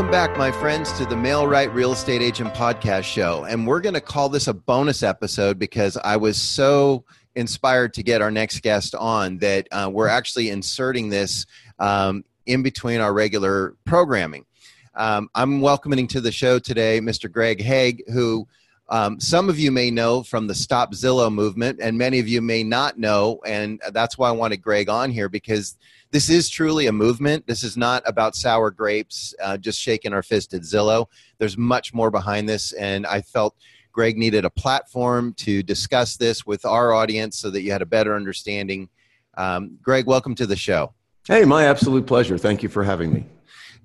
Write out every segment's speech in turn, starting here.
Welcome back, my friends, to the Mail-Right Real Estate Agent Podcast Show. And we're going to call this a bonus episode because I was so inspired to get our next guest on that uh, we're actually inserting this um, in between our regular programming. Um, I'm welcoming to the show today Mr. Greg Hague, who um, some of you may know from the Stop Zillow movement, and many of you may not know. And that's why I wanted Greg on here because this is truly a movement. This is not about sour grapes, uh, just shaking our fist at Zillow. There's much more behind this, and I felt Greg needed a platform to discuss this with our audience so that you had a better understanding. Um, Greg, welcome to the show. Hey, my absolute pleasure. Thank you for having me.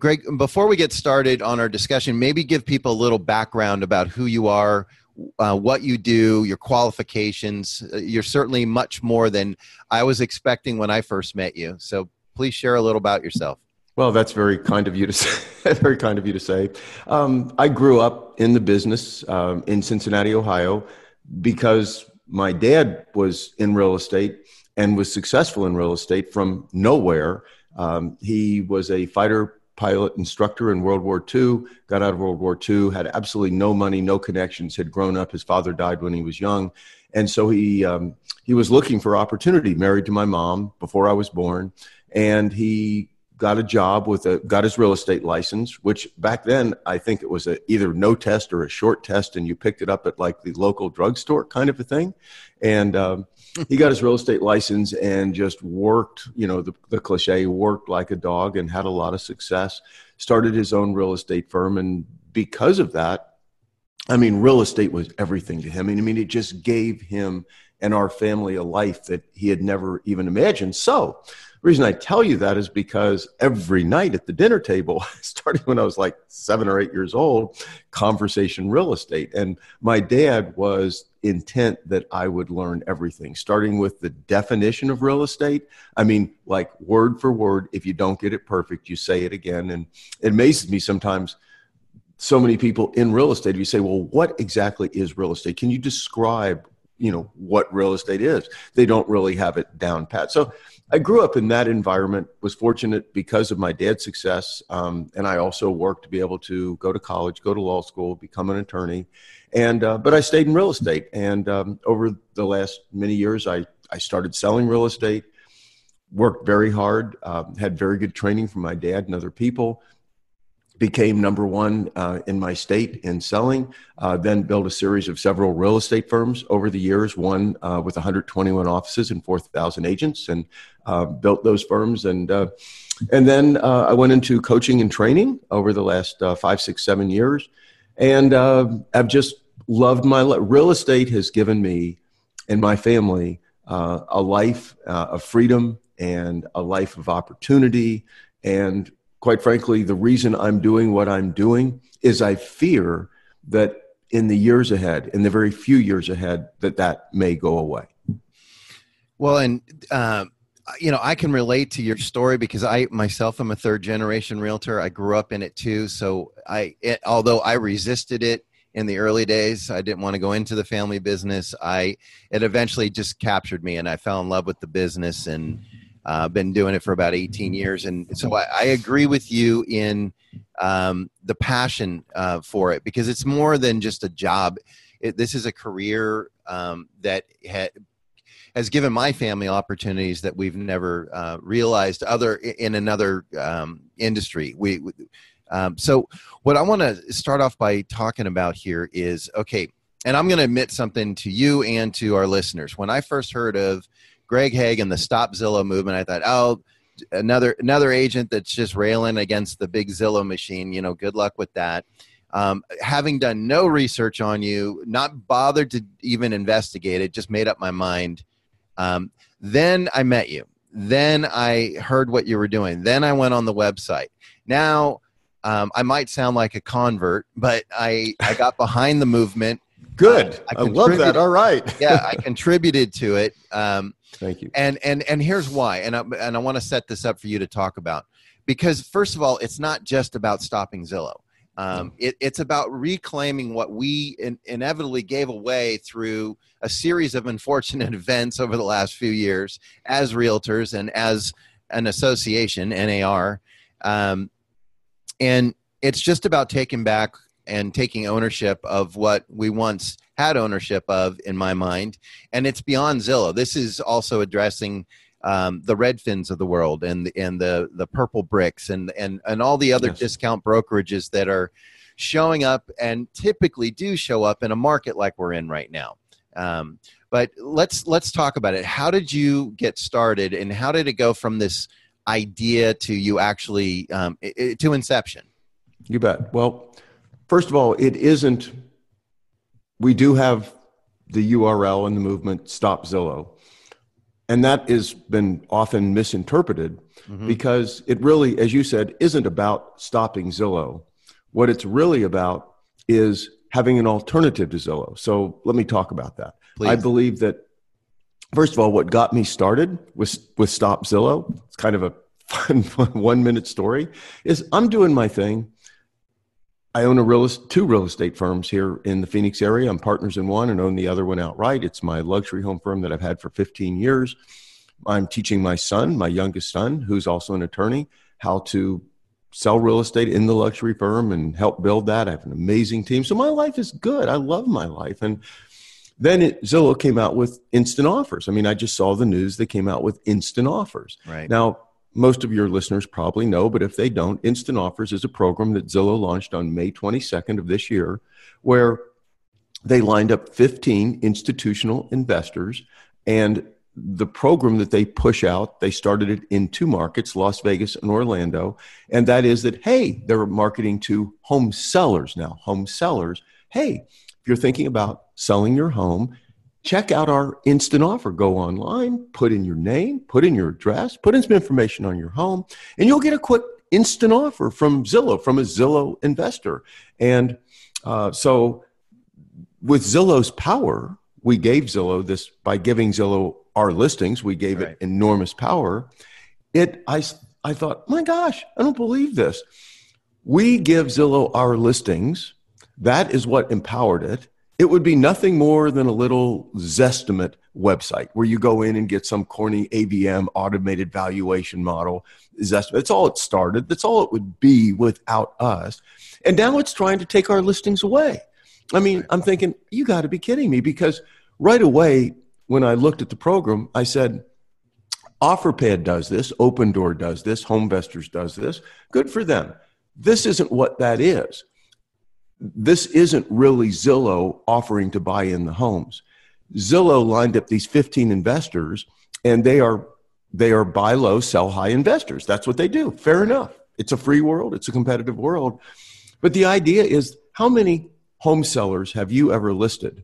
Greg, before we get started on our discussion, maybe give people a little background about who you are, uh, what you do, your qualifications. Uh, you're certainly much more than I was expecting when I first met you. So please share a little about yourself. Well, that's very kind of you to say. very kind of you to say. Um, I grew up in the business um, in Cincinnati, Ohio, because my dad was in real estate and was successful in real estate from nowhere. Um, he was a fighter pilot instructor in World War II, got out of World War II, had absolutely no money, no connections, had grown up. His father died when he was young. And so he, um, he was looking for opportunity, married to my mom before I was born and he got a job with a got his real estate license which back then i think it was a either no test or a short test and you picked it up at like the local drugstore kind of a thing and um, he got his real estate license and just worked you know the, the cliche worked like a dog and had a lot of success started his own real estate firm. And because of that i mean real estate was everything to him. And I mean it just gave him and our family a life that he had never even imagined. So the reason I tell you that is because every night at the dinner table, starting when I was like seven or eight years old, conversation real estate. And my dad was intent that I would learn everything, starting with the definition of real estate. I mean, like word for word, if you don't get it perfect, you say it again. And it amazes me sometimes so many people in real estate, if you say, well, what exactly is real estate? Can you describe you know what real estate is they don't really have it down pat so i grew up in that environment was fortunate because of my dad's success um, and i also worked to be able to go to college go to law school become an attorney and uh, but i stayed in real estate and um, over the last many years i i started selling real estate worked very hard uh, had very good training from my dad and other people became number one uh, in my state in selling, uh, then built a series of several real estate firms over the years, one uh, with 121 offices and 4,000 agents, and uh, built those firms. And, uh, and then uh, I went into coaching and training over the last five, six, seven years. And I've just loved my real estate has given me and my family a life of freedom and a life of opportunity and quite frankly, the reason I'm doing what I'm doing is I fear that in the years ahead, in the very few years ahead, that that may go away. Well, and uh, you know, I can relate to your story because I myself am a third generation realtor. I grew up in it too. So I, it, although I resisted it in the early days, I didn't want to go into the family business. I, it eventually just captured me, and I fell in love with the business and uh, been doing it for about 18 years, and so I, I agree with you in um, the passion uh, for it because it's more than just a job. It, this is a career um, that ha- has given my family opportunities that we've never uh, realized other in another um, industry. We, um, so what I want to start off by talking about here is okay, and I'm going to admit something to you and to our listeners. When I first heard of Greg Hagen, the Stop Zillow movement. I thought, oh, another another agent that's just railing against the big Zillow machine. You know, good luck with that. Um, having done no research on you, not bothered to even investigate it, just made up my mind. Um, then I met you. Then I heard what you were doing. Then I went on the website. Now um, I might sound like a convert, but I, I got behind the movement. Good. I, I, I love that. All right. yeah, I contributed to it. Um, Thank you. And and and here's why. And I, and I want to set this up for you to talk about because first of all, it's not just about stopping Zillow. Um, it, it's about reclaiming what we in, inevitably gave away through a series of unfortunate events over the last few years as realtors and as an association, NAR. Um, and it's just about taking back and taking ownership of what we once had ownership of in my mind. And it's beyond zillow. This is also addressing um, the redfins of the world and and the the purple bricks and and and all the other yes. discount brokerages that are showing up and typically do show up in a market like we're in right now. Um, but let's let's talk about it. How did you get started and how did it go from this idea to you actually um, it, to inception you bet well First of all, it isn't, we do have the URL and the movement Stop Zillow. And that has been often misinterpreted mm-hmm. because it really, as you said, isn't about stopping Zillow. What it's really about is having an alternative to Zillow. So let me talk about that. Please. I believe that, first of all, what got me started with, with Stop Zillow, it's kind of a fun, one minute story, is I'm doing my thing. I own a real two real estate firms here in the Phoenix area. I'm partners in one and own the other one outright. It's my luxury home firm that I've had for 15 years. I'm teaching my son, my youngest son, who's also an attorney, how to sell real estate in the luxury firm and help build that. I have an amazing team. So my life is good. I love my life. And then it, Zillow came out with instant offers. I mean, I just saw the news. They came out with instant offers. Right. Now, most of your listeners probably know, but if they don't, Instant Offers is a program that Zillow launched on May 22nd of this year, where they lined up 15 institutional investors. And the program that they push out, they started it in two markets, Las Vegas and Orlando. And that is that, hey, they're marketing to home sellers now. Home sellers, hey, if you're thinking about selling your home, check out our instant offer. Go online, put in your name, put in your address, put in some information on your home, and you'll get a quick instant offer from Zillow, from a Zillow investor. And uh, so, with Zillow's power, we gave Zillow this by giving Zillow our listings, we gave right. it enormous power. It, I, I thought, my gosh, I don't believe this. We give Zillow our listings. That is what empowered it. It would be nothing more than a little Zestimate website where you go in and get some corny AVM automated valuation model. Zestimate. That's all it started. That's all it would be without us. And now it's trying to take our listings away. I mean, I'm thinking, you got to be kidding me because right away, when I looked at the program, I said, OfferPad does this, Opendoor does this, HomeVestors does this. Good for them. This isn't what that is this isn't really Zillow offering to buy in the homes. Zillow lined up these 15 investors and they are they are buy low, sell high investors. That's what they do. Fair enough. It's a free world, it's a competitive world. But the idea is how many home sellers have you ever listed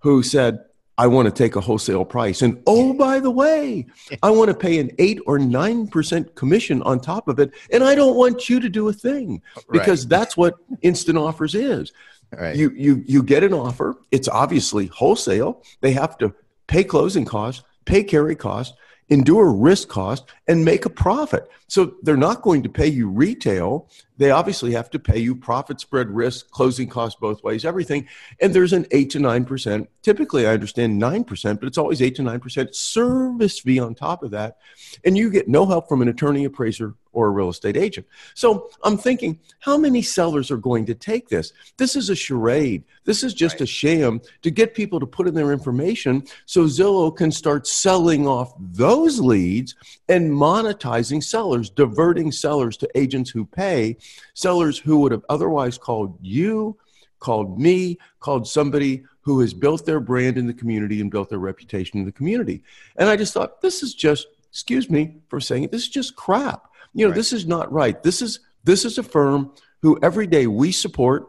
who said, I want to take a wholesale price. And oh, by the way, I want to pay an eight or 9% commission on top of it. And I don't want you to do a thing because right. that's what instant offers is. Right. You, you, you get an offer. It's obviously wholesale. They have to pay closing costs, pay carry costs, endure risk cost, and make a profit. So they're not going to pay you retail. They obviously have to pay you profit spread risk, closing costs both ways, everything. And there's an 8 to 9%. Typically, I understand 9%, but it's always 8 to 9% service fee on top of that. And you get no help from an attorney, appraiser, or a real estate agent. So I'm thinking, how many sellers are going to take this? This is a charade. This is just right. a sham to get people to put in their information so Zillow can start selling off those leads and monetizing sellers, diverting sellers to agents who pay, sellers who would have otherwise called you, called me, called somebody who has built their brand in the community and built their reputation in the community. And I just thought, this is just, excuse me for saying it, this is just crap. You know, right. this is not right. This is this is a firm who every day we support,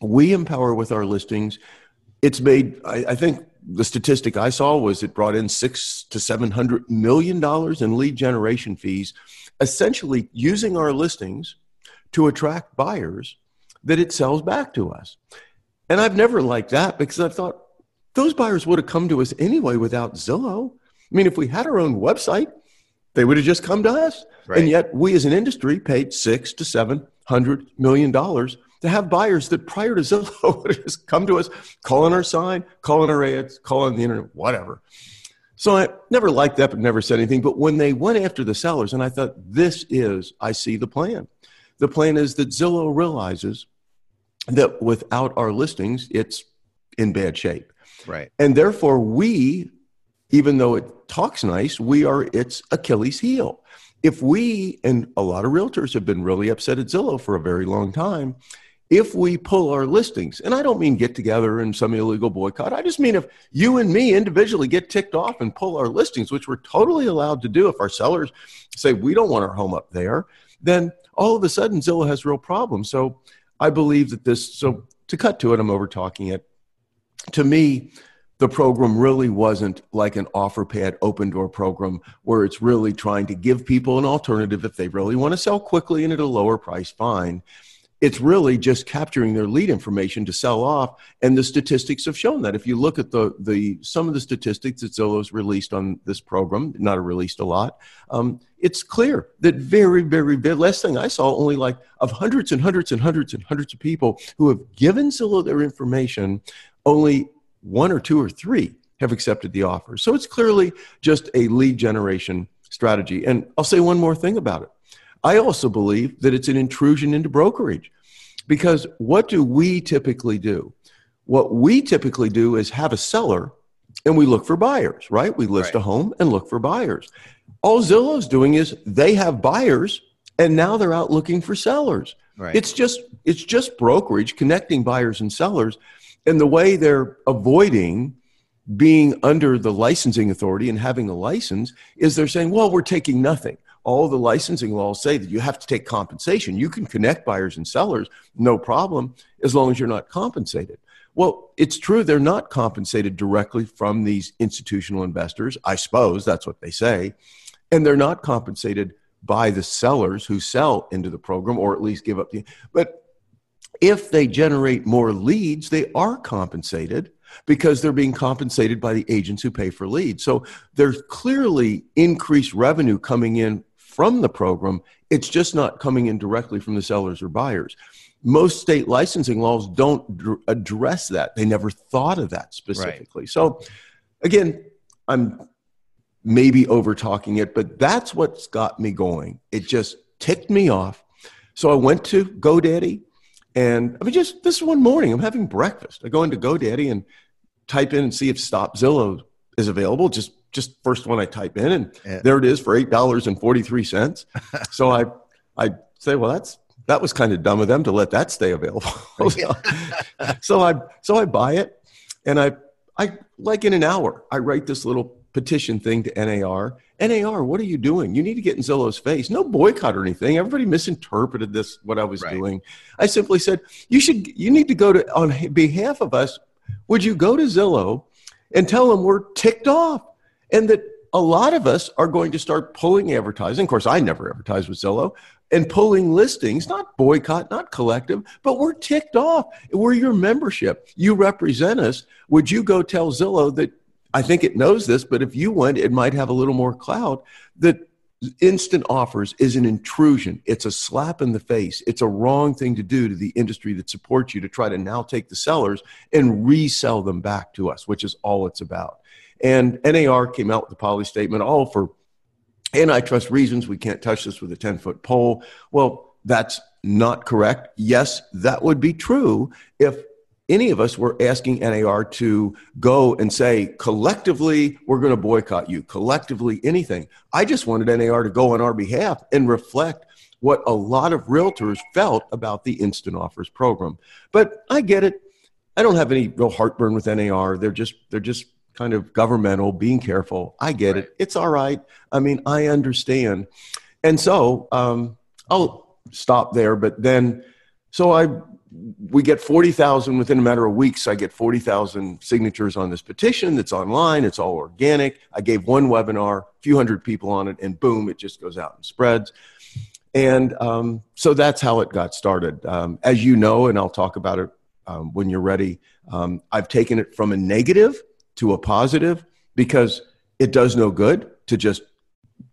we empower with our listings. It's made. I, I think the statistic I saw was it brought in six to seven hundred million dollars in lead generation fees, essentially using our listings to attract buyers that it sells back to us. And I've never liked that because I thought those buyers would have come to us anyway without Zillow. I mean, if we had our own website, they would have just come to us. Right. And yet we as an industry paid six to seven hundred million dollars to have buyers that prior to Zillow would have just come to us, calling our sign, calling our ads, calling the internet, whatever. So I never liked that, but never said anything. But when they went after the sellers, and I thought, this is, I see the plan. The plan is that Zillow realizes that without our listings, it's in bad shape. Right. And therefore, we, even though it talks nice, we are its Achilles heel. If we, and a lot of realtors have been really upset at Zillow for a very long time, if we pull our listings, and I don't mean get together in some illegal boycott, I just mean if you and me individually get ticked off and pull our listings, which we're totally allowed to do if our sellers say we don't want our home up there, then all of a sudden Zillow has real problems. So I believe that this, so to cut to it, I'm over talking it. To me, the program really wasn't like an OfferPad open door program where it's really trying to give people an alternative if they really want to sell quickly and at a lower price, fine. It's really just capturing their lead information to sell off, and the statistics have shown that. If you look at the the some of the statistics that Zillow's released on this program, not released a lot, um, it's clear that very, very, very last thing I saw, only like of hundreds and hundreds and hundreds and hundreds of people who have given Zillow their information, only one or two or three have accepted the offer. So it's clearly just a lead generation strategy. And I'll say one more thing about it. I also believe that it's an intrusion into brokerage because what do we typically do? What we typically do is have a seller and we look for buyers, right? We list right. a home and look for buyers. All Zillow's doing is they have buyers and now they're out looking for sellers. Right. It's just it's just brokerage connecting buyers and sellers and the way they're avoiding being under the licensing authority and having a license is they're saying, well, we're taking nothing. All the licensing laws say that you have to take compensation. You can connect buyers and sellers, no problem, as long as you're not compensated. Well, it's true they're not compensated directly from these institutional investors. I suppose that's what they say. And they're not compensated by the sellers who sell into the program or at least give up the. But if they generate more leads, they are compensated because they're being compensated by the agents who pay for leads. So there's clearly increased revenue coming in from the program. It's just not coming in directly from the sellers or buyers. Most state licensing laws don't d- address that. They never thought of that specifically. Right. So again, I'm maybe over talking it, but that's what's got me going. It just ticked me off. So I went to GoDaddy and I mean, just this one morning, I'm having breakfast. I go into GoDaddy and type in and see if Stop Zillow is available. Just just first one I type in, and yeah. there it is for eight dollars and forty three cents. so I I say, well, that's that was kind of dumb of them to let that stay available. so, so I so I buy it, and I I like in an hour I write this little petition thing to NAR. NAR, what are you doing? You need to get in Zillow's face. No boycott or anything. Everybody misinterpreted this, what I was right. doing. I simply said, you should, you need to go to, on behalf of us, would you go to Zillow and tell them we're ticked off and that a lot of us are going to start pulling advertising. Of course, I never advertised with Zillow and pulling listings, not boycott, not collective, but we're ticked off. We're your membership. You represent us. Would you go tell Zillow that I think it knows this, but if you went, it might have a little more clout. That instant offers is an intrusion. It's a slap in the face. It's a wrong thing to do to the industry that supports you to try to now take the sellers and resell them back to us, which is all it's about. And NAR came out with the policy statement, all for antitrust reasons. We can't touch this with a 10 foot pole. Well, that's not correct. Yes, that would be true if any of us were asking NAR to go and say, collectively, we're going to boycott you, collectively, anything. I just wanted NAR to go on our behalf and reflect what a lot of realtors felt about the instant offers program. But I get it. I don't have any real heartburn with NAR. They're just, they're just kind of governmental, being careful. I get right. it. It's all right. I mean, I understand. And so um, I'll stop there. But then, so I we get 40,000 within a matter of weeks. I get 40,000 signatures on this petition that's online. It's all organic. I gave one webinar, a few hundred people on it, and boom, it just goes out and spreads. And um, so that's how it got started. Um, as you know, and I'll talk about it um, when you're ready, um, I've taken it from a negative to a positive because it does no good to just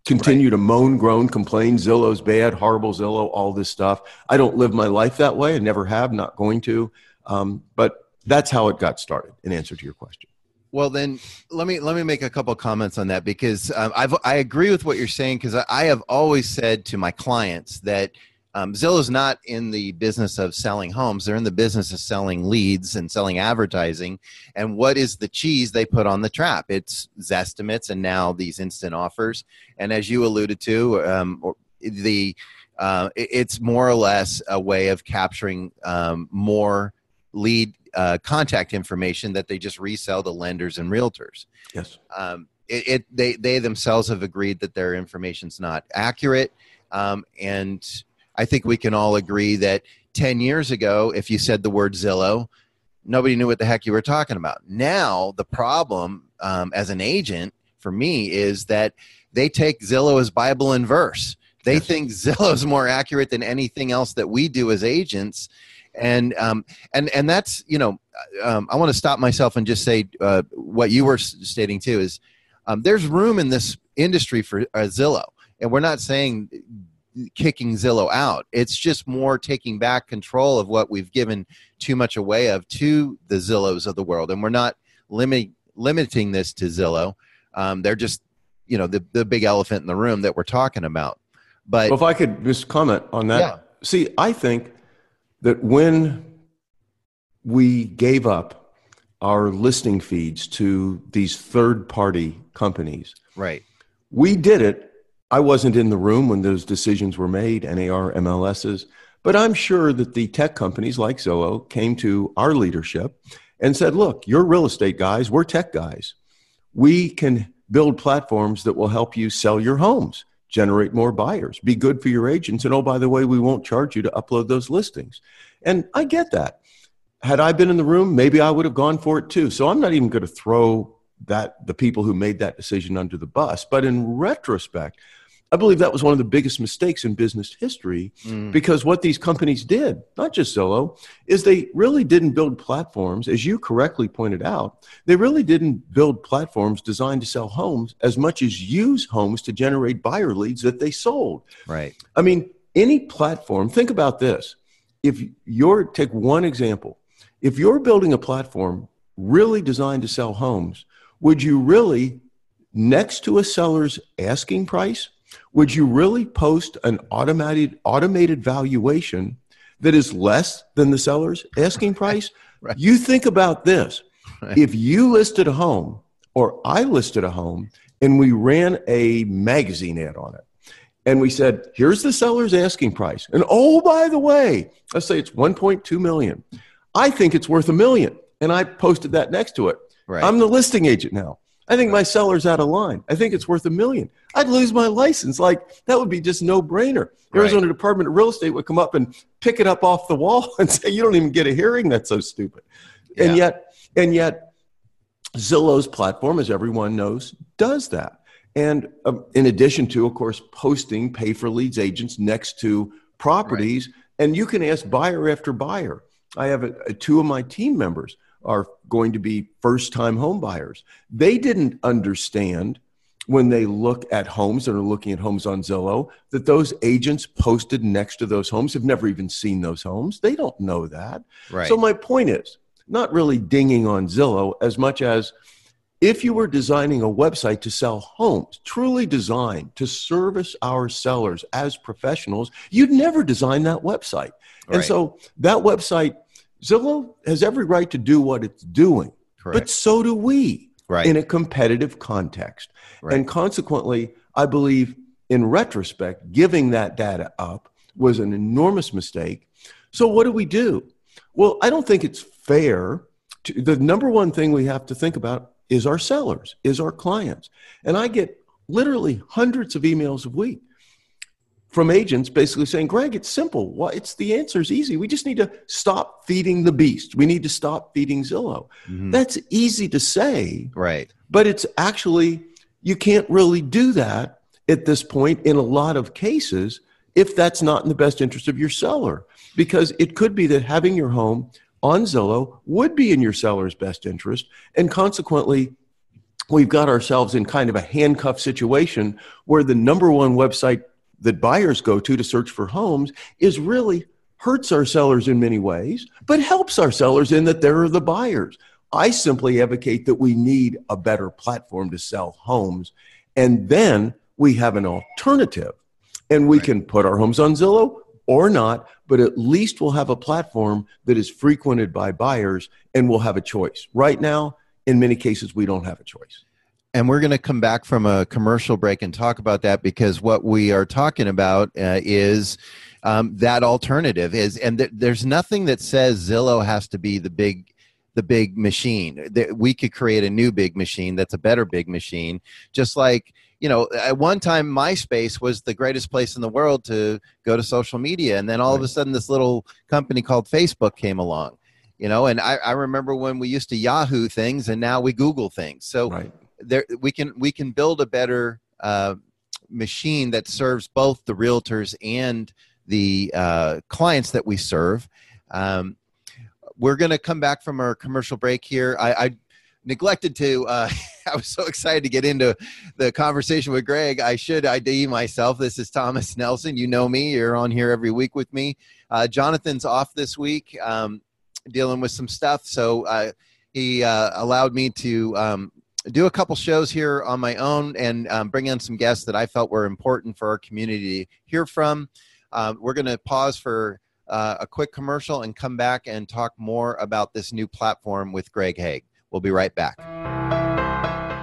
continue right. to moan, groan, complain. Zillow's bad, horrible Zillow, all this stuff. I don't live my life that way. I never have, not going to. Um, but that's how it got started. In answer to your question. Well, then let me let me make a couple comments on that because um, I've I agree with what you're saying because I, I have always said to my clients that um, Zillow's not in the business of selling homes. They're in the business of selling leads and selling advertising. And what is the cheese they put on the trap? It's Zestimates and now these instant offers. And as you alluded to, um, the uh, it's more or less a way of capturing um, more lead uh, contact information that they just resell to lenders and realtors. Yes. Um, it, it, they they themselves have agreed that their information's not accurate, um, and I think we can all agree that 10 years ago, if you said the word Zillow, nobody knew what the heck you were talking about. Now, the problem um, as an agent for me is that they take Zillow as Bible and verse. They yes. think Zillow is more accurate than anything else that we do as agents. And um, and and that's you know um, I want to stop myself and just say uh, what you were stating too is um, there's room in this industry for uh, Zillow, and we're not saying kicking Zillow out. It's just more taking back control of what we've given too much away of to the Zillows of the world. And we're not limiting limiting this to Zillow. Um, they're just, you know, the, the big elephant in the room that we're talking about. But well, if I could just comment on that. Yeah. See, I think that when we gave up our listing feeds to these third party companies, right. We did it I wasn't in the room when those decisions were made, NAR, MLSs, but I'm sure that the tech companies like Zillow came to our leadership and said, look, you're real estate guys, we're tech guys. We can build platforms that will help you sell your homes, generate more buyers, be good for your agents. And oh, by the way, we won't charge you to upload those listings. And I get that. Had I been in the room, maybe I would have gone for it too. So I'm not even going to throw that the people who made that decision under the bus. But in retrospect, I believe that was one of the biggest mistakes in business history mm. because what these companies did, not just Zillow, is they really didn't build platforms, as you correctly pointed out, they really didn't build platforms designed to sell homes as much as use homes to generate buyer leads that they sold. Right. I mean, any platform, think about this. If you're, take one example, if you're building a platform really designed to sell homes, would you really, next to a seller's asking price, would you really post an automated automated valuation that is less than the seller's asking price? right. You think about this. Right. If you listed a home or I listed a home and we ran a magazine ad on it and we said, here's the seller's asking price. And oh, by the way, let's say it's 1.2 million. I think it's worth a million. And I posted that next to it. Right. I'm the listing agent now. I think my seller's out of line. I think it's worth a million. I'd lose my license. Like that would be just no brainer. Arizona right. Department of Real Estate would come up and pick it up off the wall and say, "You don't even get a hearing. That's so stupid." Yeah. And yet, and yet, Zillow's platform, as everyone knows, does that. And um, in addition to, of course, posting pay for leads agents next to properties, right. and you can ask buyer after buyer. I have a, a, two of my team members are going to be first time home buyers. They didn't understand when they look at homes and are looking at homes on Zillow that those agents posted next to those homes have never even seen those homes. They don't know that. Right. So my point is not really dinging on Zillow as much as if you were designing a website to sell homes, truly designed to service our sellers as professionals, you'd never design that website. Right. And so that website Zillow has every right to do what it's doing, Correct. but so do we right. in a competitive context. Right. And consequently, I believe in retrospect, giving that data up was an enormous mistake. So, what do we do? Well, I don't think it's fair. To, the number one thing we have to think about is our sellers, is our clients. And I get literally hundreds of emails a week from agents basically saying, Greg, it's simple. Well, it's the answer is easy. We just need to stop feeding the beast. We need to stop feeding Zillow. Mm-hmm. That's easy to say. Right. But it's actually, you can't really do that at this point in a lot of cases if that's not in the best interest of your seller. Because it could be that having your home on Zillow would be in your seller's best interest. And consequently, we've got ourselves in kind of a handcuff situation where the number one website that buyers go to to search for homes is really hurts our sellers in many ways, but helps our sellers in that they're the buyers. I simply advocate that we need a better platform to sell homes. And then we have an alternative and we right. can put our homes on Zillow, or not, but at least we'll have a platform that is frequented by buyers and we'll have a choice. Right now, in many cases, we don't have a choice. And we're going to come back from a commercial break and talk about that because what we are talking about uh, is um, that alternative is, and th- there's nothing that says Zillow has to be the big the big machine. That we could create a new big machine that's a better big machine. Just like you know, at one time MySpace was the greatest place in the world to go to social media, and then all right. of a sudden this little company called Facebook came along. You know, and I, I remember when we used to Yahoo things, and now we Google things. So right there we can we can build a better uh, machine that serves both the realtors and the uh, clients that we serve. Um, we're going to come back from our commercial break here. I, I neglected to. Uh, I was so excited to get into the conversation with Greg. I should ID myself. This is Thomas Nelson. You know me. You're on here every week with me. Uh, Jonathan's off this week, um, dealing with some stuff. So uh, he uh, allowed me to um, do a couple shows here on my own and um, bring in some guests that I felt were important for our community to hear from. Uh, we're going to pause for uh, a quick commercial and come back and talk more about this new platform with Greg Hague. We'll be right back.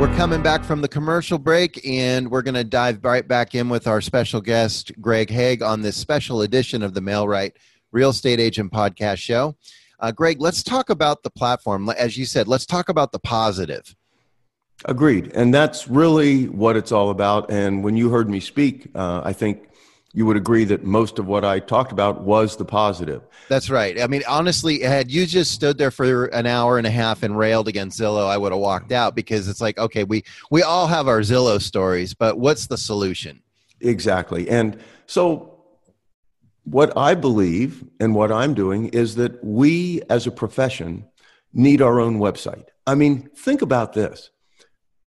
We're coming back from the commercial break, and we're going to dive right back in with our special guest, Greg Hague, on this special edition of the MailRight Real Estate Agent Podcast Show. Uh, Greg, let's talk about the platform. As you said, let's talk about the positive. Agreed. And that's really what it's all about. And when you heard me speak, uh, I think you would agree that most of what I talked about was the positive. That's right. I mean, honestly, had you just stood there for an hour and a half and railed against Zillow, I would have walked out because it's like, okay, we we all have our Zillow stories, but what's the solution? Exactly. And so what I believe and what I'm doing is that we as a profession need our own website. I mean, think about this.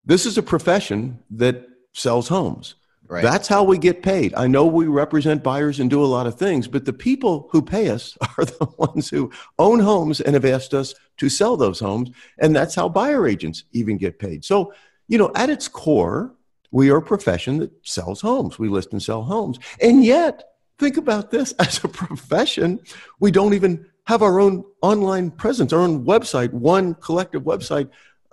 This is a profession that sells homes. Right. That's how we get paid. I know we represent buyers and do a lot of things, but the people who pay us are the ones who own homes and have asked us to sell those homes. And that's how buyer agents even get paid. So, you know, at its core, we are a profession that sells homes. We list and sell homes. And yet, think about this as a profession, we don't even have our own online presence, our own website, one collective website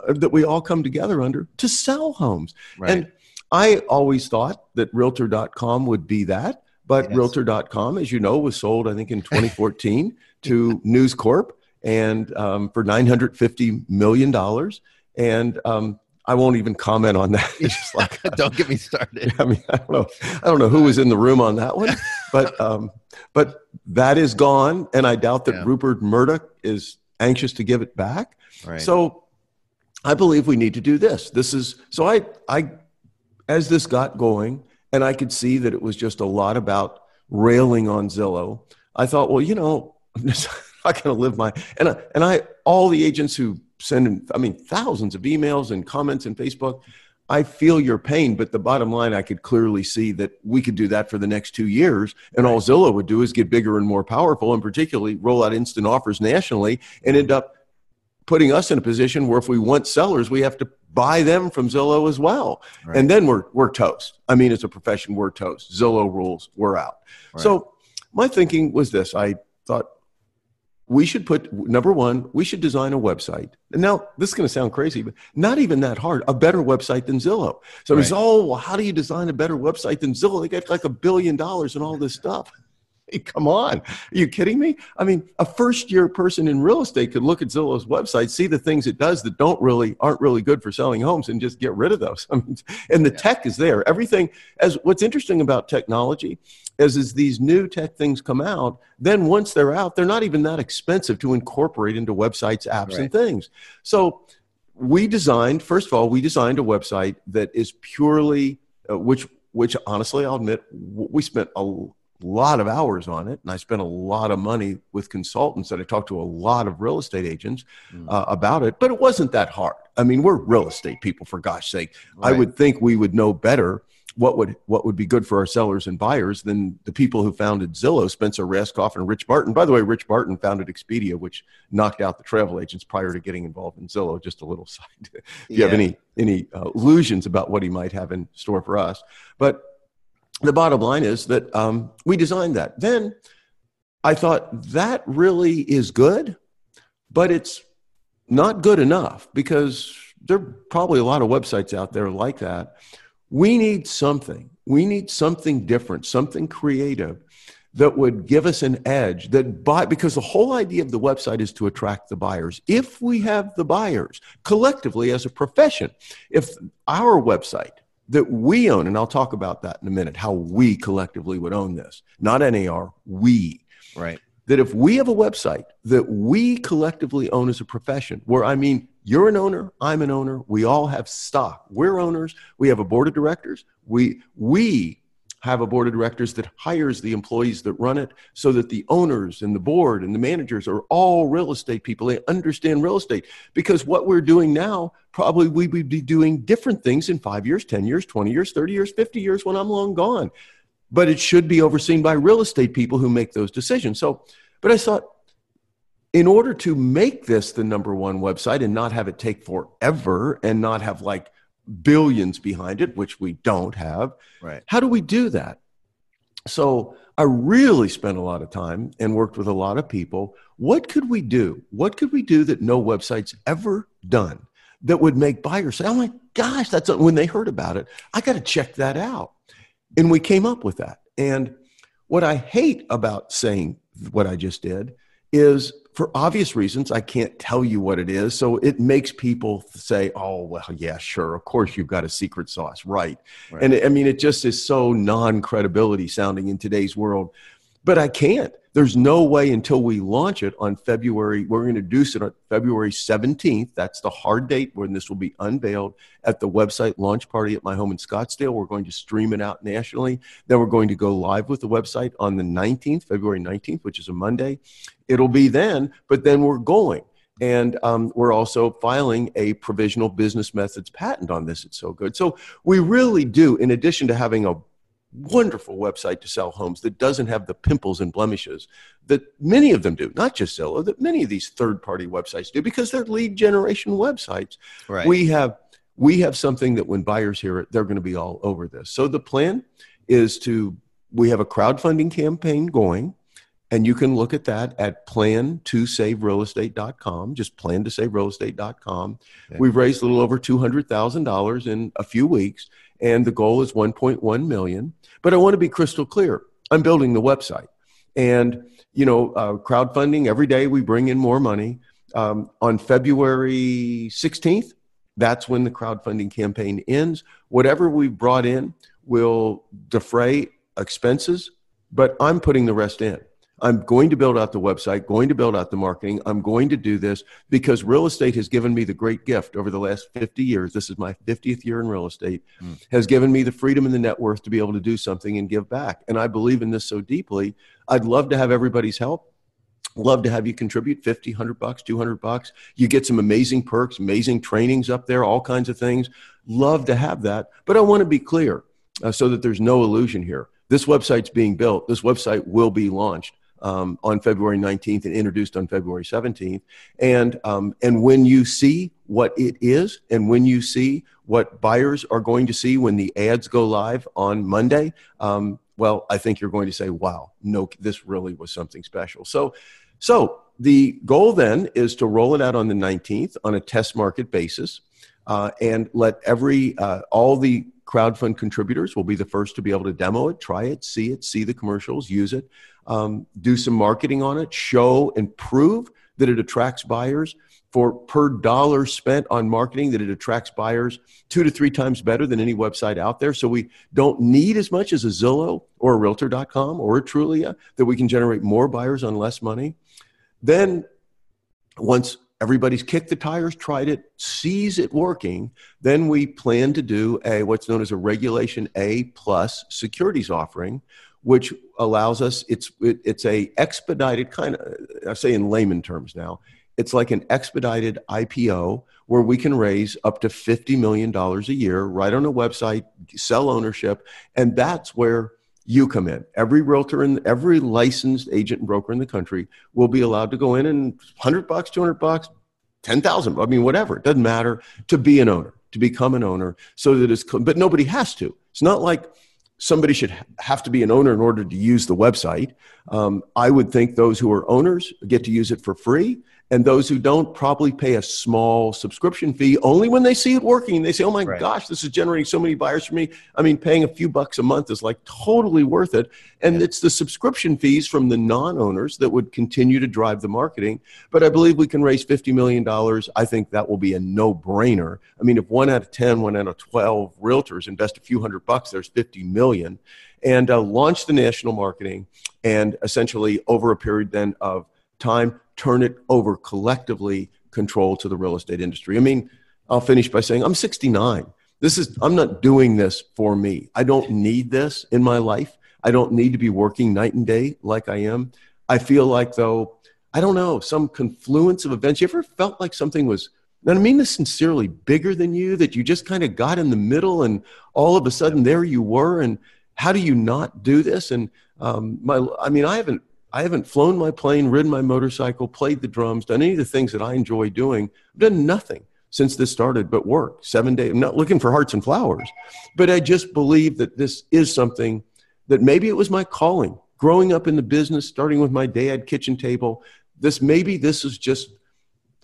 uh, that we all come together under to sell homes. Right. And I always thought that Realtor.com would be that, but yes. Realtor.com, as you know, was sold, I think, in 2014 to News Corp and um, for $950 million. And um, I won't even comment on that. It's just like don't get me started. I mean, I don't know. I don't know who was in the room on that one, but um, but that is gone, and I doubt that yeah. Rupert Murdoch is anxious to give it back. Right. So I believe we need to do this. This is so I I as this got going, and I could see that it was just a lot about railing on Zillow, I thought, well, you know, I'm not going to live my and I, and I all the agents who send I mean, thousands of emails and comments and Facebook. I feel your pain, but the bottom line, I could clearly see that we could do that for the next two years. And all Zillow would do is get bigger and more powerful, and particularly roll out instant offers nationally and end up putting us in a position where if we want sellers, we have to buy them from Zillow as well. Right. And then we're, we're toast. I mean, as a profession, we're toast. Zillow rules, we're out. Right. So my thinking was this I thought we should put, number one, we should design a website. And now this is going to sound crazy, but not even that hard, a better website than Zillow. So right. it's, oh, well, how do you design a better website than Zillow? They got like a billion dollars and all this stuff. Hey, come on. Are you kidding me? I mean, a first year person in real estate could look at Zillow's website, see the things it does that don't really aren't really good for selling homes and just get rid of those. I mean, and the yeah. tech is there. Everything as what's interesting about technology is as these new tech things come out, then once they're out, they're not even that expensive to incorporate into websites, apps, right. and things. So we designed, first of all, we designed a website that is purely, uh, which which honestly I'll admit we spent a lot of hours on it and I spent a lot of money with consultants that I talked to a lot of real estate agents mm. uh, about it, but it wasn't that hard. I mean, we're real estate people for gosh sake. Right. I would think we would know better what would what would be good for our sellers and buyers than the people who founded Zillow, Spencer Rascoff and Rich Barton. By the way, Rich Barton founded Expedia, which knocked out the travel agents prior to getting involved in Zillow. Just a little side. if you yeah. have any any uh, illusions about what he might have in store for us, but the bottom line is that um, we designed that. Then I thought that really is good, but it's not good enough because there are probably a lot of websites out there like that. We need something. We need something different, something creative that would give us an edge that buy because the whole idea of the website is to attract the buyers if we have the buyers collectively as a profession if our website that we own, and I'll talk about that in a minute, how we collectively would own this, not NAR, we. Right. That if we have a website that we collectively own as a profession, where I mean, you're an owner, I'm an owner, we all have stock, we're owners, we have a board of directors, we, we have a board of directors that hires the employees that run it so that the owners and the board and the managers are all real estate people. They understand real estate because what we're doing now, probably we would be doing different things in five years, 10 years, 20 years, 30 years, 50 years when I'm long gone. But it should be overseen by real estate people who make those decisions. So, but I thought, in order to make this the number one website and not have it take forever and not have like billions behind it, which we don't have. Right. How do we do that? So I really spent a lot of time and worked with a lot of people. What could we do? What could we do that no website's ever done that would make buyers say, "Oh my gosh, that's a, when they heard about it, I got to check that out." And we came up with that. And what I hate about saying what I just did is for obvious reasons, I can't tell you what it is. So it makes people say, oh, well, yeah, sure. Of course, you've got a secret sauce. Right. right. And I mean, it just is so non credibility sounding in today's world. But I can't. There's no way until we launch it on February. We're going to do it on February 17th. That's the hard date when this will be unveiled at the website launch party at my home in Scottsdale. We're going to stream it out nationally. Then we're going to go live with the website on the 19th, February 19th, which is a Monday. It'll be then, but then we're going. And um, we're also filing a provisional business methods patent on this. It's so good. So we really do, in addition to having a wonderful website to sell homes that doesn't have the pimples and blemishes that many of them do, not just Zillow, that many of these third party websites do because they're lead generation websites. Right. We have we have something that when buyers hear it, they're going to be all over this. So the plan is to we have a crowdfunding campaign going and you can look at that at plan to save realestate.com just plan to save realestate.com okay. we've raised a little over $200000 in a few weeks and the goal is 1.1 million but I want to be crystal clear. I'm building the website. And, you know, uh, crowdfunding, every day we bring in more money. Um, on February 16th, that's when the crowdfunding campaign ends. Whatever we brought in will defray expenses, but I'm putting the rest in. I'm going to build out the website, going to build out the marketing. I'm going to do this because real estate has given me the great gift over the last 50 years. This is my 50th year in real estate, mm. has given me the freedom and the net worth to be able to do something and give back. And I believe in this so deeply. I'd love to have everybody's help. Love to have you contribute 50, 100 bucks, 200 bucks. You get some amazing perks, amazing trainings up there, all kinds of things. Love to have that. But I want to be clear uh, so that there's no illusion here. This website's being built. This website will be launched um, on February 19th and introduced on February 17th. And, um, and when you see what it is and when you see what buyers are going to see when the ads go live on Monday, um, well, I think you're going to say, wow, no, this really was something special. So, so the goal then is to roll it out on the 19th on a test market basis uh, and let every, uh, all the crowdfund contributors will be the first to be able to demo it, try it, see it, see the commercials, use it um, do some marketing on it, show and prove that it attracts buyers for per dollar spent on marketing that it attracts buyers two to three times better than any website out there. So we don't need as much as a Zillow or a realtor.com or a Trulia that we can generate more buyers on less money. Then once everybody's kicked the tires, tried it, sees it working, then we plan to do a what's known as a regulation A plus securities offering which allows us it's it, it's a expedited kind of I say in layman terms now it's like an expedited IPO where we can raise up to $50 million a year right on a website, sell ownership. And that's where you come in. Every realtor and every licensed agent and broker in the country will be allowed to go in and 100 bucks, 200 bucks, 10,000, I mean, whatever, it doesn't matter to be an owner, to become an owner so that it's, but nobody has to. It's not like somebody should have to be an owner in order to use the website. Um, I would think those who are owners get to use it for free and those who don't probably pay a small subscription fee only when they see it working. They say, oh my right. gosh, this is generating so many buyers for me. I mean, paying a few bucks a month is like totally worth it. And yeah. it's the subscription fees from the non owners that would continue to drive the marketing. But I believe we can raise $50 million. I think that will be a no brainer. I mean, if one out of 10, one out of 12 realtors invest a few hundred bucks, there's 50 million. And uh, launch the national marketing and essentially over a period then of time turn it over collectively control to the real estate industry. I mean, I'll finish by saying I'm 69. This is I'm not doing this for me. I don't need this in my life. I don't need to be working night and day like I am. I feel like though, I don't know, some confluence of events. You ever felt like something was and I mean this sincerely, bigger than you, that you just kind of got in the middle and all of a sudden there you were. And how do you not do this? And um, my, I mean, I haven't I haven't flown my plane, ridden my motorcycle, played the drums, done any of the things that I enjoy doing. I've done nothing since this started but work seven days. I'm not looking for hearts and flowers, but I just believe that this is something that maybe it was my calling. Growing up in the business, starting with my dad kitchen table, this maybe this is just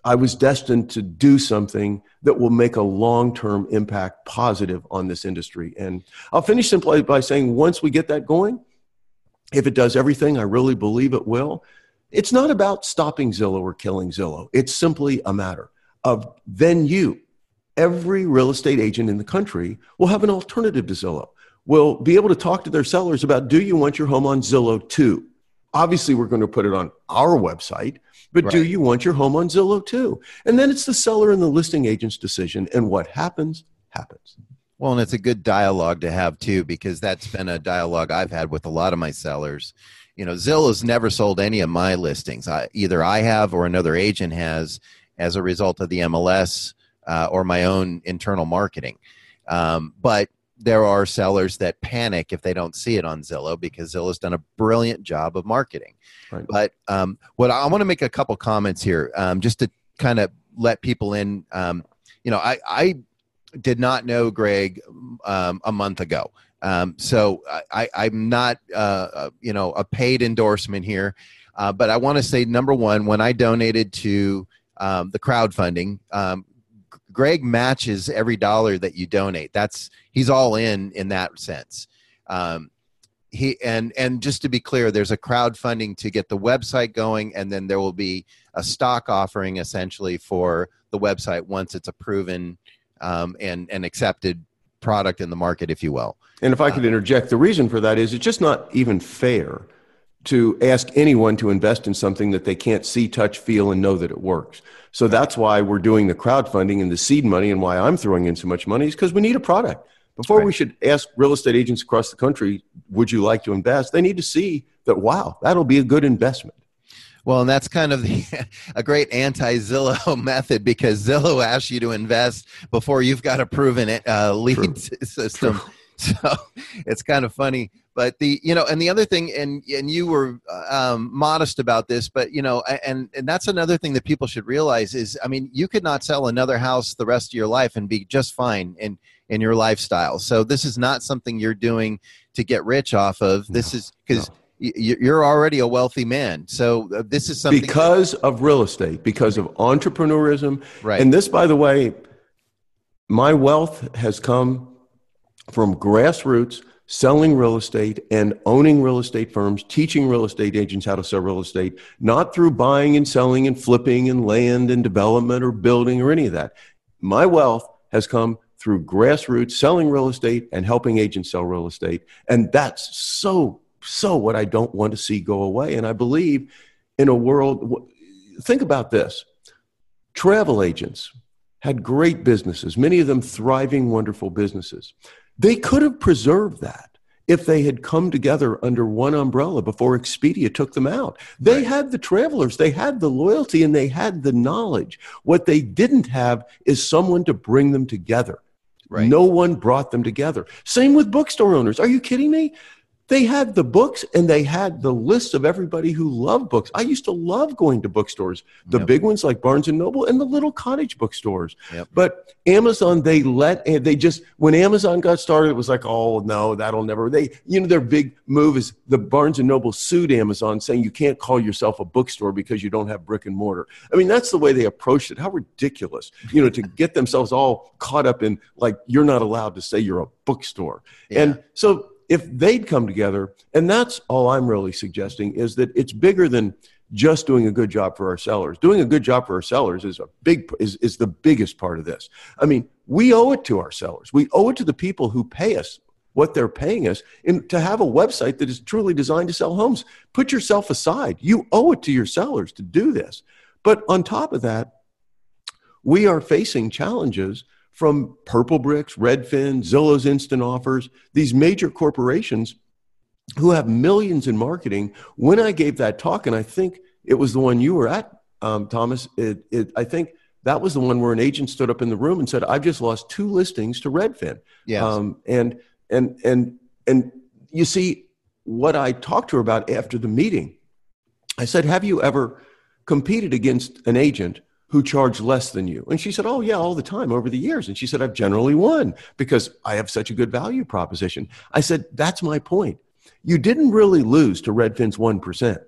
I was destined to do something that will make a long term impact positive on this industry. And I'll finish simply by saying once we get that going, if it does everything I really believe it will, it's not about stopping Zillow or killing Zillow. It's simply a matter of then you, every real estate agent in the country, will have an alternative to Zillow. Will be able to talk to their sellers about do you want your home on Zillow too? Obviously, we're going to put it on our website, but right. do you want your home on Zillow too? And then it's the seller and the listing agent's decision. And what happens, happens. Well, and it's a good dialogue to have too, because that's been a dialogue I've had with a lot of my sellers. You know, Zillow's never sold any of my listings. I, either I have or another agent has as a result of the MLS uh, or my own internal marketing. Um, but there are sellers that panic if they don't see it on Zillow because Zillow's done a brilliant job of marketing. Right. But um, what I want to make a couple comments here, um, just to kind of let people in. Um, you know, I, I did not know Greg um, a month ago. Um, so I, am not, uh, uh, you know, a paid endorsement here, uh, but I want to say number one, when I donated to um, the crowdfunding, um, Greg matches every dollar that you donate. That's he's all in in that sense. Um, he and and just to be clear, there's a crowdfunding to get the website going, and then there will be a stock offering essentially for the website once it's a proven um, and and accepted product in the market, if you will. And if I could uh, interject, the reason for that is it's just not even fair to ask anyone to invest in something that they can't see, touch, feel, and know that it works. So that's why we're doing the crowdfunding and the seed money, and why I'm throwing in so much money is because we need a product. Before right. we should ask real estate agents across the country, would you like to invest? They need to see that, wow, that'll be a good investment. Well, and that's kind of the, a great anti-Zillow method because Zillow asks you to invest before you've got a proven uh, lead True. system. True. So it's kind of funny, but the you know, and the other thing, and and you were um, modest about this, but you know, and and that's another thing that people should realize is, I mean, you could not sell another house the rest of your life and be just fine in in your lifestyle. So this is not something you're doing to get rich off of. This no, is because. No you're already a wealthy man. So uh, this is something because of real estate, because of entrepreneurism. Right. And this, by the way, my wealth has come from grassroots selling real estate and owning real estate firms, teaching real estate agents how to sell real estate, not through buying and selling and flipping and land and development or building or any of that. My wealth has come through grassroots selling real estate and helping agents sell real estate. And that's so so what I don't want to see go away. And I believe in a world, think about this travel agents had great businesses, many of them thriving, wonderful businesses. They could have preserved that if they had come together under one umbrella before Expedia took them out. They right. had the travelers, they had the loyalty, and they had the knowledge. What they didn't have is someone to bring them together. Right. No one brought them together. Same with bookstore owners. Are you kidding me? They had the books and they had the list of everybody who loved books. I used to love going to bookstores, the yep. big ones like Barnes and Noble and the little cottage bookstores. Yep. But Amazon, they let, and they just, when Amazon got started, it was like, oh, no, that'll never, they, you know, their big move is the Barnes and Noble sued Amazon saying you can't call yourself a bookstore because you don't have brick and mortar. I mean, that's the way they approached it. How ridiculous, you know, to get themselves all caught up in like, you're not allowed to say you're a bookstore. Yeah. And so if they'd come together, and that's all I'm really suggesting is that it's bigger than just doing a good job for our sellers. Doing a good job for our sellers is a big is, is the biggest part of this. I mean, we owe it to our sellers. We owe it to the people who pay us what they're paying us and to have a website that is truly designed to sell homes. Put yourself aside. You owe it to your sellers to do this. But on top of that, we are facing challenges from Purplebricks, Redfin, Zillow's Instant Offers, these major corporations who have millions in marketing. When I gave that talk, and I think it was the one you were at, um, Thomas, it, it, I think that was the one where an agent stood up in the room and said, "I've just lost two listings to Redfin." Yes. Um, and and and and you see what I talked to her about after the meeting. I said, "Have you ever competed against an agent who charge less than you? And she said, Oh, yeah, all the time over the years. And she said, I've generally won because I have such a good value proposition. I said, That's my point. You didn't really lose to Redfin's 1%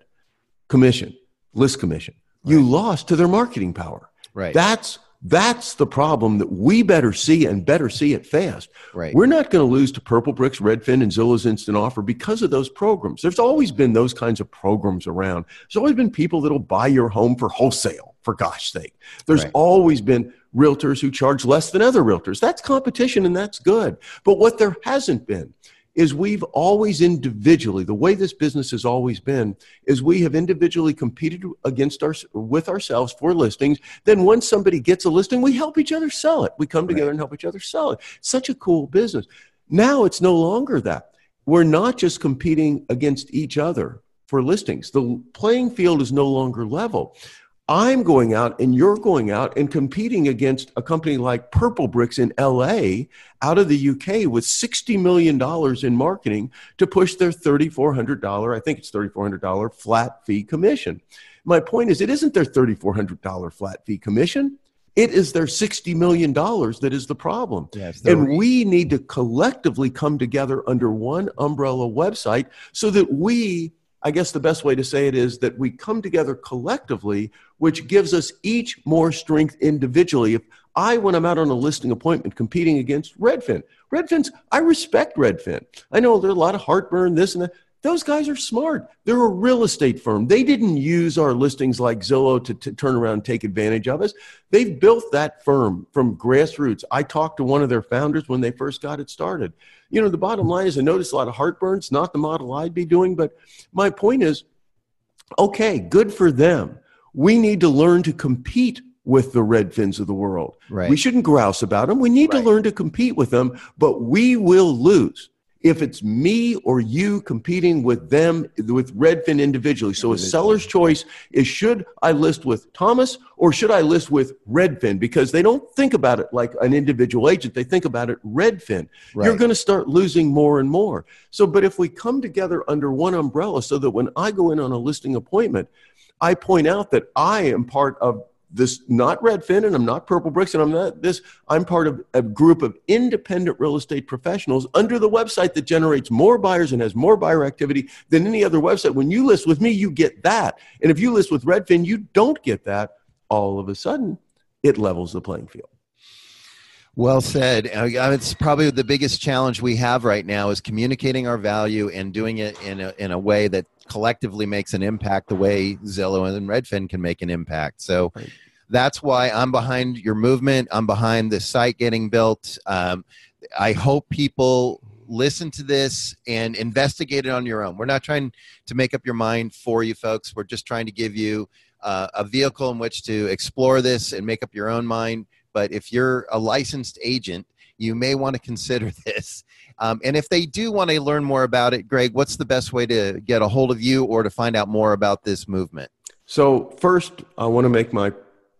commission, list commission. Right. You lost to their marketing power. Right. That's that's the problem that we better see and better see it fast. Right. We're not going to lose to Purplebricks, Redfin, and Zillow's Instant Offer because of those programs. There's always been those kinds of programs around. There's always been people that'll buy your home for wholesale for gosh sake. There's right. always been realtors who charge less than other realtors. That's competition and that's good. But what there hasn't been is we've always individually, the way this business has always been, is we have individually competed against our, with ourselves for listings. Then once somebody gets a listing, we help each other sell it. We come together right. and help each other sell it. Such a cool business. Now it's no longer that. We're not just competing against each other for listings. The playing field is no longer level. I'm going out and you're going out and competing against a company like Purplebricks in LA out of the UK with $60 million in marketing to push their $3,400, I think it's $3,400 flat fee commission. My point is, it isn't their $3,400 flat fee commission. It is their $60 million that is the problem. Yes, and re- we need to collectively come together under one umbrella website so that we I guess the best way to say it is that we come together collectively, which gives us each more strength individually. If I, when I'm out on a listing appointment competing against Redfin, Redfin's, I respect Redfin. I know there are a lot of heartburn, this and that. Those guys are smart. They're a real estate firm. They didn't use our listings like Zillow to, to turn around and take advantage of us. They've built that firm from grassroots. I talked to one of their founders when they first got it started. You know, the bottom line is I noticed a lot of heartburns, not the model I'd be doing, but my point is okay, good for them. We need to learn to compete with the Red Redfins of the world. Right. We shouldn't grouse about them. We need right. to learn to compete with them, but we will lose if it's me or you competing with them with redfin individually. So a seller's choice is should i list with thomas or should i list with redfin? Because they don't think about it like an individual agent. They think about it redfin. Right. you're going to start losing more and more. So but if we come together under one umbrella so that when i go in on a listing appointment i point out that i am part of this not Redfin and I'm not Purplebricks and I'm not this. I'm part of a group of independent real estate professionals under the website that generates more buyers and has more buyer activity than any other website. When you list with me, you get that. And if you list with Redfin, you don't get that. All of a sudden, it levels the playing field. Well said. Uh, it's probably the biggest challenge we have right now is communicating our value and doing it in a, in a way that collectively makes an impact the way Zillow and Redfin can make an impact. So right. that's why I'm behind your movement. I'm behind the site getting built. Um, I hope people listen to this and investigate it on your own. We're not trying to make up your mind for you folks. We're just trying to give you uh, a vehicle in which to explore this and make up your own mind. But if you're a licensed agent you may want to consider this. Um, and if they do want to learn more about it, Greg, what's the best way to get a hold of you or to find out more about this movement? So, first, I want to make my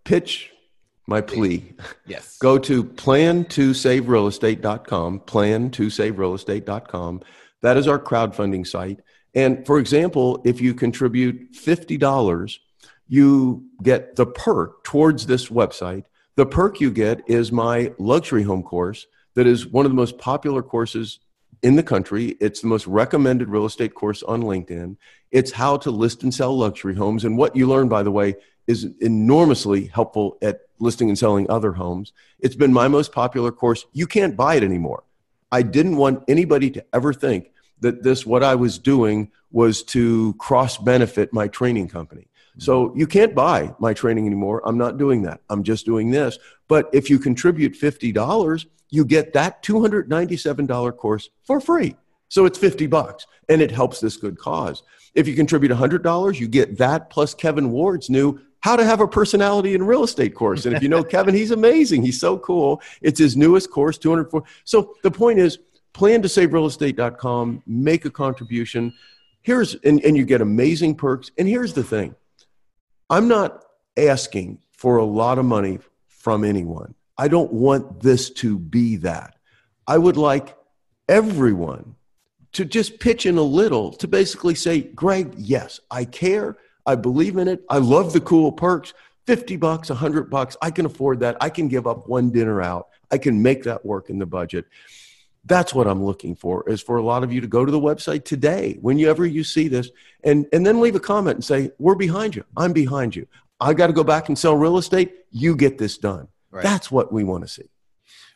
pitch, my plea. Yes. Go to plan2saverealestate.com, plan2saverealestate.com. That is our crowdfunding site. And for example, if you contribute $50, you get the perk towards this website. The perk you get is my luxury home course that is one of the most popular courses in the country. It's the most recommended real estate course on LinkedIn. It's how to list and sell luxury homes. And what you learn, by the way, is enormously helpful at listing and selling other homes. It's been my most popular course. You can't buy it anymore. I didn't want anybody to ever think that this, what I was doing, was to cross benefit my training company. So you can't buy my training anymore. I'm not doing that. I'm just doing this. But if you contribute $50, you get that $297 course for free. So it's 50 bucks and it helps this good cause. If you contribute $100, you get that plus Kevin Ward's new how to have a personality in real estate course. And if you know Kevin, he's amazing. He's so cool. It's his newest course, 204. So the point is plan to save realestatecom make a contribution. Here's, and, and you get amazing perks. And here's the thing I'm not asking for a lot of money from anyone. I don't want this to be that. I would like everyone to just pitch in a little to basically say, Greg, yes, I care. I believe in it. I love the cool perks. 50 bucks, 100 bucks. I can afford that. I can give up one dinner out. I can make that work in the budget. That's what I'm looking for is for a lot of you to go to the website today, whenever you see this, and, and then leave a comment and say, We're behind you. I'm behind you. I got to go back and sell real estate. You get this done. Right. That's what we want to see.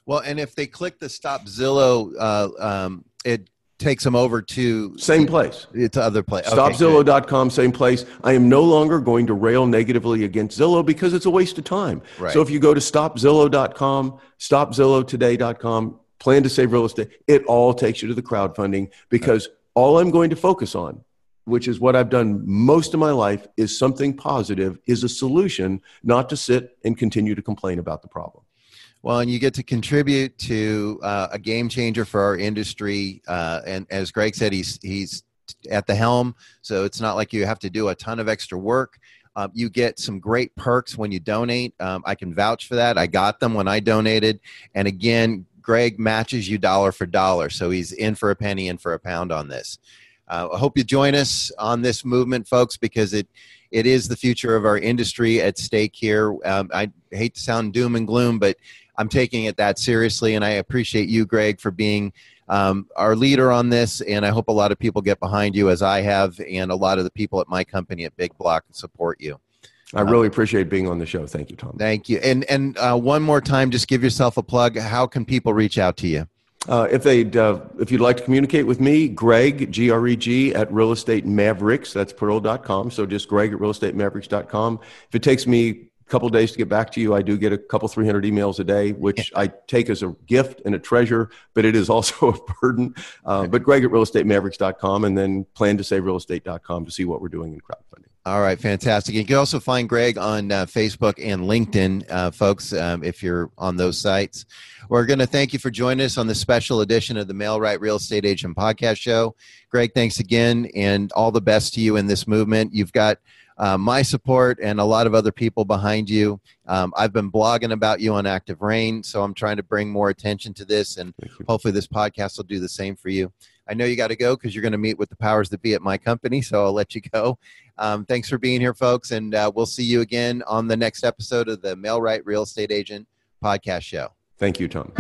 Well, and if they click the Stop Zillow, uh, um, it takes them over to same place. It's other place. StopZillow.com, same place. I am no longer going to rail negatively against Zillow because it's a waste of time. Right. So if you go to StopZillow.com, StopZillowToday.com, plan to save real estate, it all takes you to the crowdfunding because all I'm going to focus on which is what I've done most of my life, is something positive, is a solution, not to sit and continue to complain about the problem. Well, and you get to contribute to uh, a game changer for our industry. Uh, and as Greg said, he's he's at the helm, so it's not like you have to do a ton of extra work. Um, you get some great perks when you donate. Um, I can vouch for that. I got them when I donated. And again, Greg matches you dollar for dollar, so he's in for a penny, in for a pound on this. Uh, I hope you join us on this movement, folks, because it it is the future of our industry at stake here. Um, I hate to sound doom and gloom, but I'm taking it that seriously, and I appreciate you, Greg, for being um, our leader on this. And I hope a lot of people get behind you, as I have, and a lot of the people at my company at Big Block support you. I really appreciate being on the show. Thank you, Tom. Thank you. And and uh, one more time, just give yourself a plug. How can people reach out to you? Uh, if they uh, if you'd like to communicate with me, Greg G R E G at Real Estate Mavericks. That's pearl.com. So just Greg at Real Estate Mavericks.com. If it takes me couple days to get back to you, I do get a couple three hundred emails a day, which I take as a gift and a treasure, but it is also a burden. Uh, but Greg at Real Estate Mavericks.com, and then plan to save real estate.com to see what we're doing in crowdfunding. All right, fantastic. You can also find Greg on uh, Facebook and LinkedIn, uh, folks, um, if you're on those sites. We're going to thank you for joining us on this special edition of the Mail-Right Real Estate Agent Podcast Show. Greg, thanks again, and all the best to you in this movement. You've got uh, my support and a lot of other people behind you. Um, I've been blogging about you on Active Rain, so I'm trying to bring more attention to this, and hopefully, this podcast will do the same for you. I know you got to go because you're going to meet with the powers that be at my company, so I'll let you go. Um, thanks for being here, folks, and uh, we'll see you again on the next episode of the Mail-Right Real Estate Agent Podcast Show. Thank you, Tom.